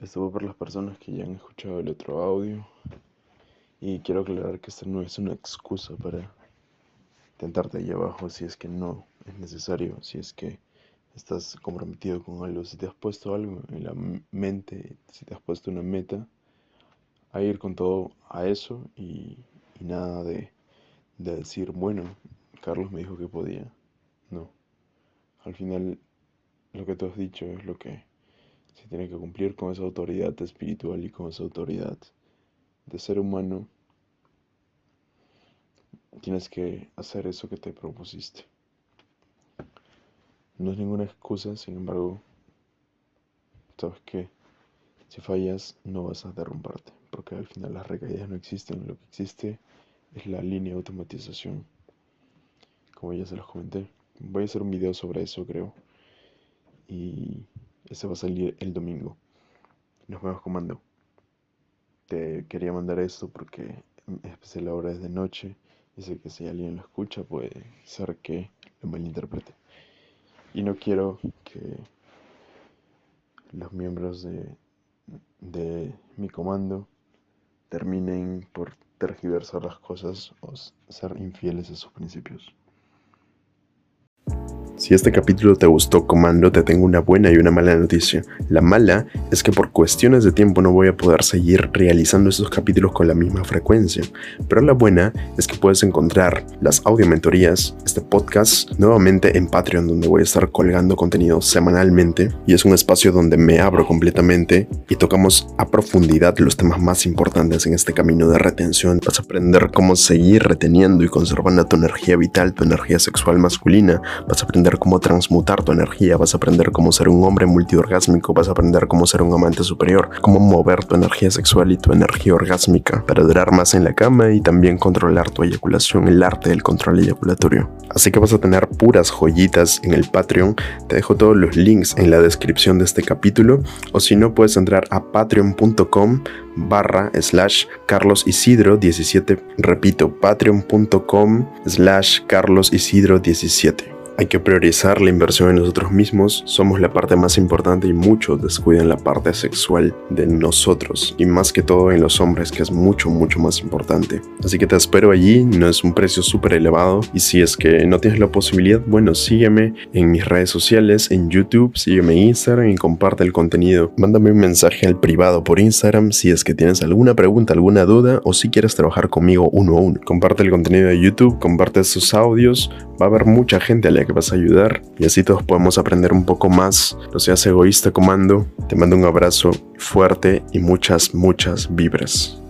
Esto va por las personas que ya han escuchado el otro audio. Y quiero aclarar que esta no es una excusa para tentarte ahí abajo si es que no es necesario, si es que estás comprometido con algo, si te has puesto algo en la mente, si te has puesto una meta, a ir con todo a eso y, nada de, de decir, bueno, Carlos me dijo que podía. No. Al final, lo que tú has dicho es lo que se tiene que cumplir con esa autoridad espiritual y con esa autoridad de ser humano. Tienes que hacer eso que te propusiste. No es ninguna excusa, sin embargo, sabes que si fallas no vas a derrumbarte, porque al final las recaídas no existen, lo que existe es la línea de automatización. Como ya se los comenté, voy a hacer un video sobre eso, creo. Y ese va a salir el domingo. Nos vemos comando. Te quería mandar esto porque especial la hora es de noche y sé que si alguien lo escucha puede ser que lo malinterprete. Y no quiero que los miembros de, de mi comando terminen por tergiversar las cosas o ser infieles a sus principios. Si este capítulo te gustó, Comando, te tengo una buena y una mala noticia. La mala es que por cuestiones de tiempo no voy a poder seguir realizando estos capítulos con la misma frecuencia. Pero la buena es que puedes encontrar las audio mentorías, este podcast, nuevamente en Patreon, donde voy a estar colgando contenido semanalmente. Y es un espacio donde me abro completamente y tocamos a profundidad los temas más importantes en este camino de retención. Vas a aprender cómo seguir reteniendo y conservando tu energía vital, tu energía sexual masculina. Vas a cómo transmutar tu energía, vas a aprender cómo ser un hombre multiorgásmico, vas a aprender cómo ser un amante superior, cómo mover tu energía sexual y tu energía orgásmica para durar más en la cama y también controlar tu eyaculación, el arte del control eyaculatorio. Así que vas a tener puras joyitas en el Patreon. Te dejo todos los links en la descripción de este capítulo o si no puedes entrar a patreon.com barra slash Carlos Isidro 17. Repito, patreon.com slash Carlos Isidro 17. Hay que priorizar la inversión en nosotros mismos, somos la parte más importante y muchos descuidan la parte sexual de nosotros y más que todo en los hombres que es mucho mucho más importante. Así que te espero allí, no es un precio súper elevado y si es que no tienes la posibilidad, bueno, sígueme en mis redes sociales, en YouTube, sígueme en Instagram y comparte el contenido. Mándame un mensaje al privado por Instagram si es que tienes alguna pregunta, alguna duda o si quieres trabajar conmigo uno a uno. Comparte el contenido de YouTube, comparte sus audios, va a haber mucha gente a la que vas a ayudar y así todos podemos aprender un poco más. No seas egoísta, comando. Te mando un abrazo fuerte y muchas, muchas vibras.